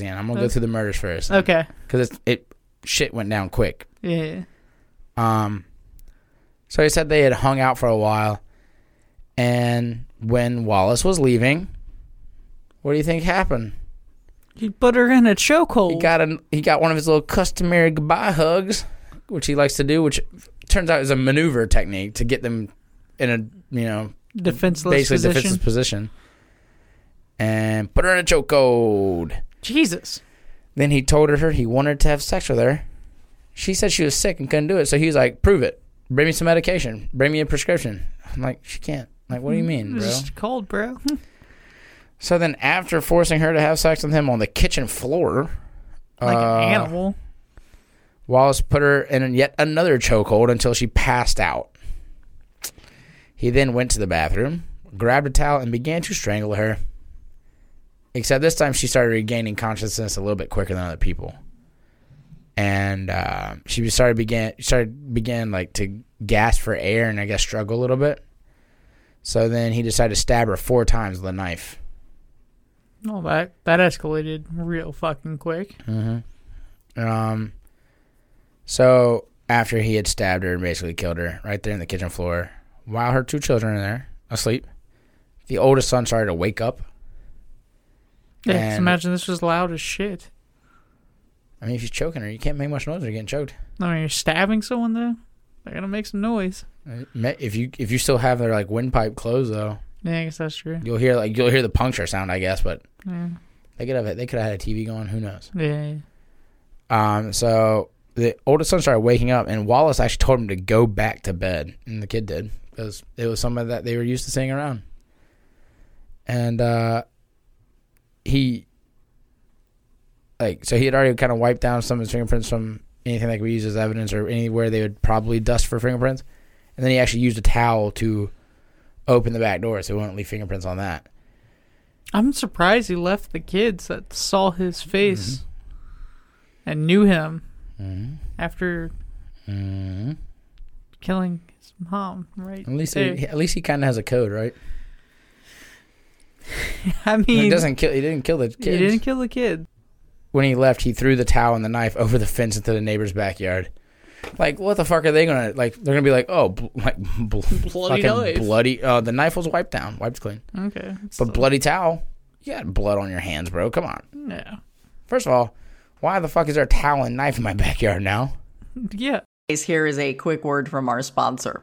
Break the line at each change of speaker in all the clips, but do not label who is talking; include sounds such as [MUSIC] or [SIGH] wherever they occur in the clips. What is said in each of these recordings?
Roseanne, I'm gonna go through the murders first.
Okay.
Because it, it shit went down quick.
Yeah.
Um, so he said they had hung out for a while, and when Wallace was leaving, what do you think happened?
He put her in a chokehold.
He got a, he got one of his little customary goodbye hugs, which he likes to do, which turns out is a maneuver technique to get them in a you know
Defenseless
basically
position.
defenseless position, and put her in a chokehold.
Jesus.
Then he told her he wanted to have sex with her. She said she was sick and couldn't do it, so he was like, "Prove it. Bring me some medication. Bring me a prescription." I'm like, "She can't." Like, what do you mean, bro?
It's just cold, bro.
So then, after forcing her to have sex with him on the kitchen floor,
like
uh,
an animal.
Wallace put her in yet another chokehold until she passed out. He then went to the bathroom, grabbed a towel, and began to strangle her. Except this time she started regaining consciousness a little bit quicker than other people. And uh, she started began started began like to gasp for air and I guess struggle a little bit. So then he decided to stab her four times with a knife.
Oh, that that escalated real fucking quick.
Mm-hmm. Um. So after he had stabbed her and basically killed her right there in the kitchen floor, while her two children are there asleep, the oldest son started to wake up.
Yeah, just imagine this was loud as shit.
I mean, if you're choking her, you can't make much noise when you're getting choked.
I mean, you're stabbing someone though. They're gonna make some noise.
Uh, If you if you still have their like windpipe closed though,
Yeah, I guess that's true.
you'll hear like you'll hear the puncture sound, I guess. But
Yeah.
they could have they could have had a TV going. Who knows?
Yeah.
Um, so the oldest son started waking up, and Wallace actually told him to go back to bed, and the kid did because it was something that they were used to seeing around. And uh, he, like, so he had already kind of wiped down some of his fingerprints from anything that could be used as evidence or anywhere they would probably dust for fingerprints, and then he actually used a towel to open the back door so he wouldn't leave fingerprints on that.
I'm surprised he left the kids that saw his face
Mm-hmm.
and knew him
Mm-hmm.
after
Mm-hmm.
killing his mom. Right.
At least,
there.
he, at least he kind of has a code, right? [LAUGHS]
I mean,
he doesn't kill. He didn't kill the kids.
He didn't kill the kid.
when he left, he threw the towel and the knife over the fence into the neighbor's backyard. Like, what the fuck are they gonna like? They're gonna be like, oh, bl- like [LAUGHS] bl- [LAUGHS]
Bloody
fucking
knife.
bloody. Uh, the knife was wiped down, wiped clean.
Okay.
But bloody towel, you got blood on your hands, bro. Come on.
Yeah.
First of all, why the fuck is there a towel and knife in my backyard now?
Yeah.
Here is a quick word from our sponsor.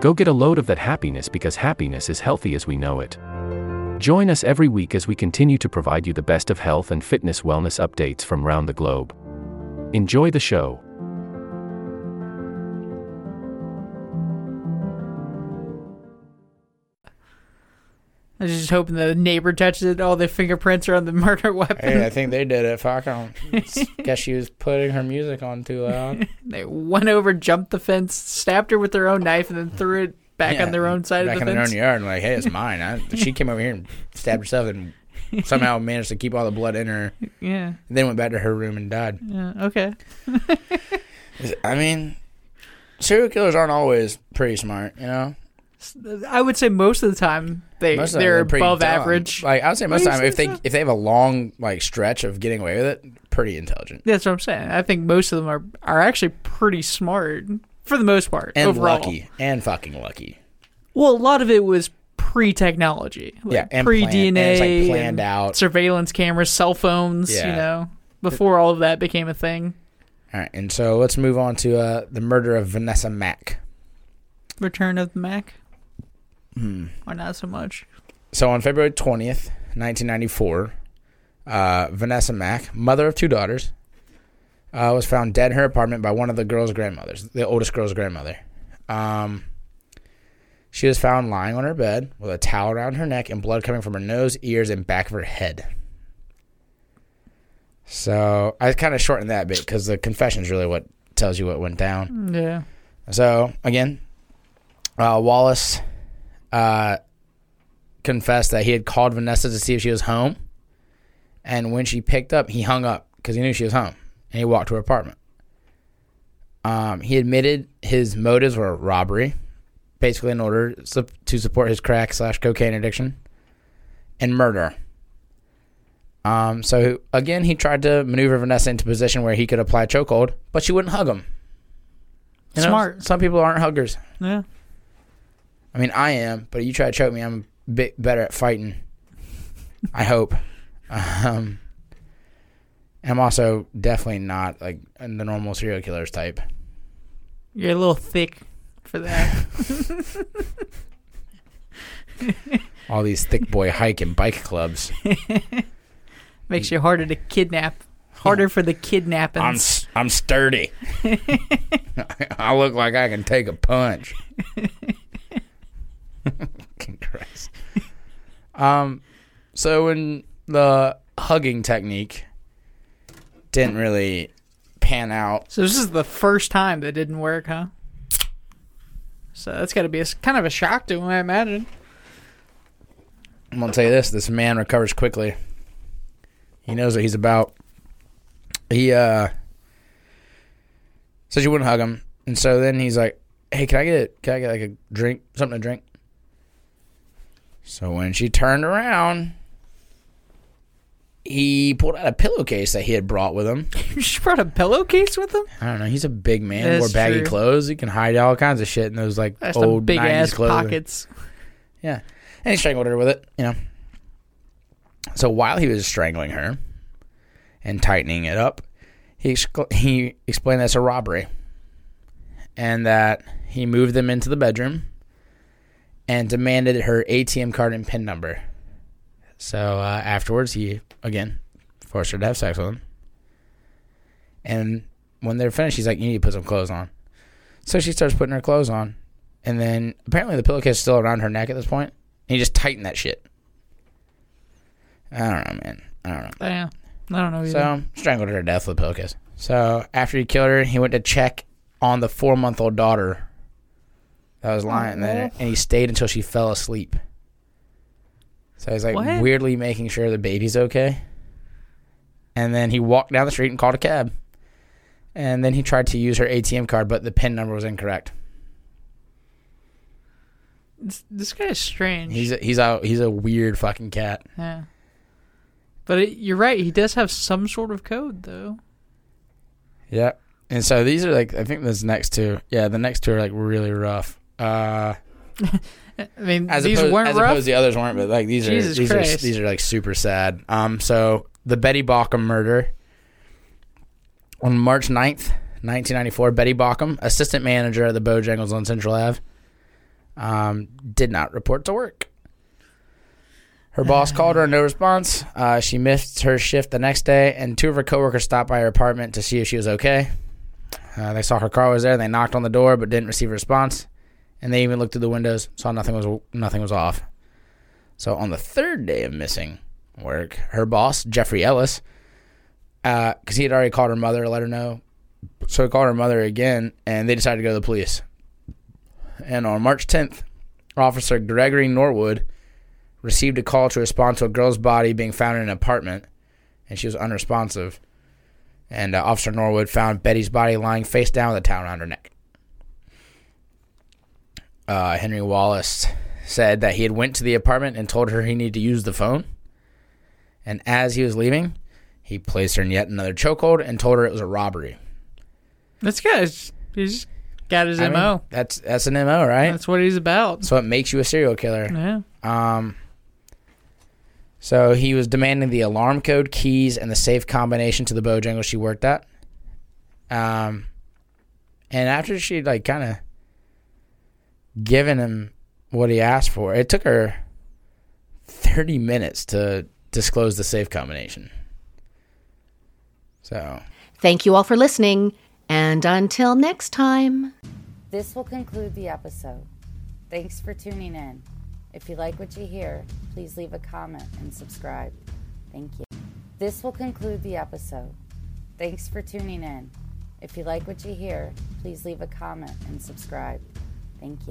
Go get a load of that happiness because happiness is healthy as we know it. Join us every week as we continue to provide you the best of health and fitness wellness updates from around the globe. Enjoy the show.
I was just hoping the neighbor touches it. All the fingerprints are on the [LAUGHS] murder weapon.
Hey, I think they did it. Fuck, I don't. [LAUGHS] guess she was putting her music on too loud. [LAUGHS]
they went over, jumped the fence, stabbed her with their own knife, and then threw it back
Yeah,
on their own side of the fence.
Back in their own yard. And like, hey, it's mine. I, she came over here and stabbed herself and somehow managed to keep all the blood in her.
Yeah.
And Then went back to her room and died.
Yeah. Okay.
I mean, serial killers aren't always pretty smart, you know.
I would say most of the time they
the time
they're,
pretty
above
dumb.
average.
Like I would say most of the time, if they
so?
if they have a long like stretch of getting away with it, pretty intelligent
That's what I'm saying. I think most of them are are actually pretty smart for the most part.
and
overall.
lucky and fucking lucky.
Well, a lot of it was pre-technology. Like
Yeah, and it's, like, planned out.
surveillance cameras, cell phones. You know, before all of that became a thing.
All right, and so let's move on to uh, the murder of Vanessa Mack.
Return of the Mac,
Hmm.
or not so much.
So on February 20th, 1994, uh, Vanessa Mack, mother of two daughters, uh, was found dead in her apartment by one of the girl's grandmothers, the oldest girl's grandmother. Um, she was found lying on her bed with a towel around her neck and blood coming from her nose, ears, and back of her head. So I kind of shortened that bit because the confession is really what tells you what went down.
Yeah.
So again, uh, Wallace uh, confessed that he had called Vanessa to see if she was home, and when she picked up, he hung up because he knew she was home, and he walked to her apartment. Um, he admitted his motives were robbery, basically in order to support his crack slash cocaine addiction, and murder. Um, so again, he tried to maneuver Vanessa into a position where he could apply chokehold, but she wouldn't hug him. You know,
Smart.
Some people aren't huggers.
Yeah.
I mean, I am, but you try to choke me, I'm a bit better at fighting. I hope. [LAUGHS] Um, and I'm also definitely not like the normal serial killers type.
You're a little thick for that. [LAUGHS] [LAUGHS]
All these thick boy hike and bike clubs.
Makes you harder to kidnap. Harder for the kidnapping.
I'm I'm sturdy. I look like I can take a punch. [LAUGHS] Um, so when the hugging technique didn't really pan out,
So this is the first time that didn't work, huh? So that's got to be a, kind of a shock to him, I imagine.
I'm gonna tell you this: this man recovers quickly. He knows what he's about. He uh said you wouldn't hug him, and so then he's like, "Hey, can I get can I get like a drink, something to drink?" So when she turned around, he pulled out a pillowcase that he had brought with him. [LAUGHS]
she brought a pillowcase with him.
I don't know. He's a big man.
That's
wore baggy
true.
clothes. He can hide all kinds of shit in those like
That's
old
big
90s
ass
clothes.
pockets.
Yeah. And he strangled her with it, you know. So while he was strangling her and tightening it up, he excla- he explained that's a robbery. And that he moved them into the bedroom and demanded her ATM card and PIN number. So uh, afterwards, he again forced her to have sex with him. And when they're finished, he's like, "You need to put some clothes on." So she starts putting her clothes on, and then apparently the pillowcase is still around her neck at this point. And he just tightened that shit. I don't know, man. I don't know.
Yeah. I don't know. Either.
So strangled her to death with a pillowcase. So after he killed her, he went to check on the four month old daughter that was lying there, oh. and he stayed until she fell asleep. So he's like
What?
weirdly making sure the baby's okay. And then he walked down the street and called a cab. And then he tried to use her ATM card, but the PIN number was incorrect.
this, this guy is strange.
He's a, he's a he's a weird fucking cat.
yeah. But it, you're right. He does have some sort of code, though.
Yeah. And so these are like I think this next two. Yeah, the next two are like really rough. Uh [LAUGHS]
I mean,
as
these
opposed,
weren't
as
rough.
opposed the others weren't, but like these
Jesus
are these
Christ.
are these are like super sad. Um so the Betty Baucom murder on March 9th, 1994, Betty Baucom, assistant manager at the Bojangles on Central Ave, um, did not report to work. Her boss called her, no response. Uh, she missed her shift the next day, and two of her coworkers stopped by her apartment to see if she was okay. Uh, they saw her car was there. They knocked on the door, but didn't receive a response. And they even looked through the windows, saw nothing was nothing was off. So on the third day of missing work, her boss Jeffrey Ellis, because he had already called her mother to let her know, so he called her mother again, and they decided to go to the police. And on March 10th, Officer Gregory Norwood received a call to respond to a girl's body being found in an apartment, and she was unresponsive. And uh, Officer Norwood found Betty's body lying face down with a towel around her neck. Uh, Henry Wallace said that he had went to the apartment and told her he needed to use the phone. And as he was leaving, he placed her in yet another chokehold and told her it was a robbery.
This guy's he's got his
I mean,
mo.
that's that's an mo, right?
That's what he's about.
So it makes you a serial killer.
Yeah.
Um, so he was demanding the alarm code, keys, and the safe combination to the Bojangles she worked at. Um, and after she like kind of given him what he asked for, it took her thirty minutes to disclose the safe combination. So
Thank you all for listening, and until next time.
This will conclude the episode. Thanks for tuning in. If you like what you hear, please leave a comment and subscribe. Thank you. This will conclude the episode. Thanks for tuning in. If you like what you hear, please leave a comment and subscribe. Thank you.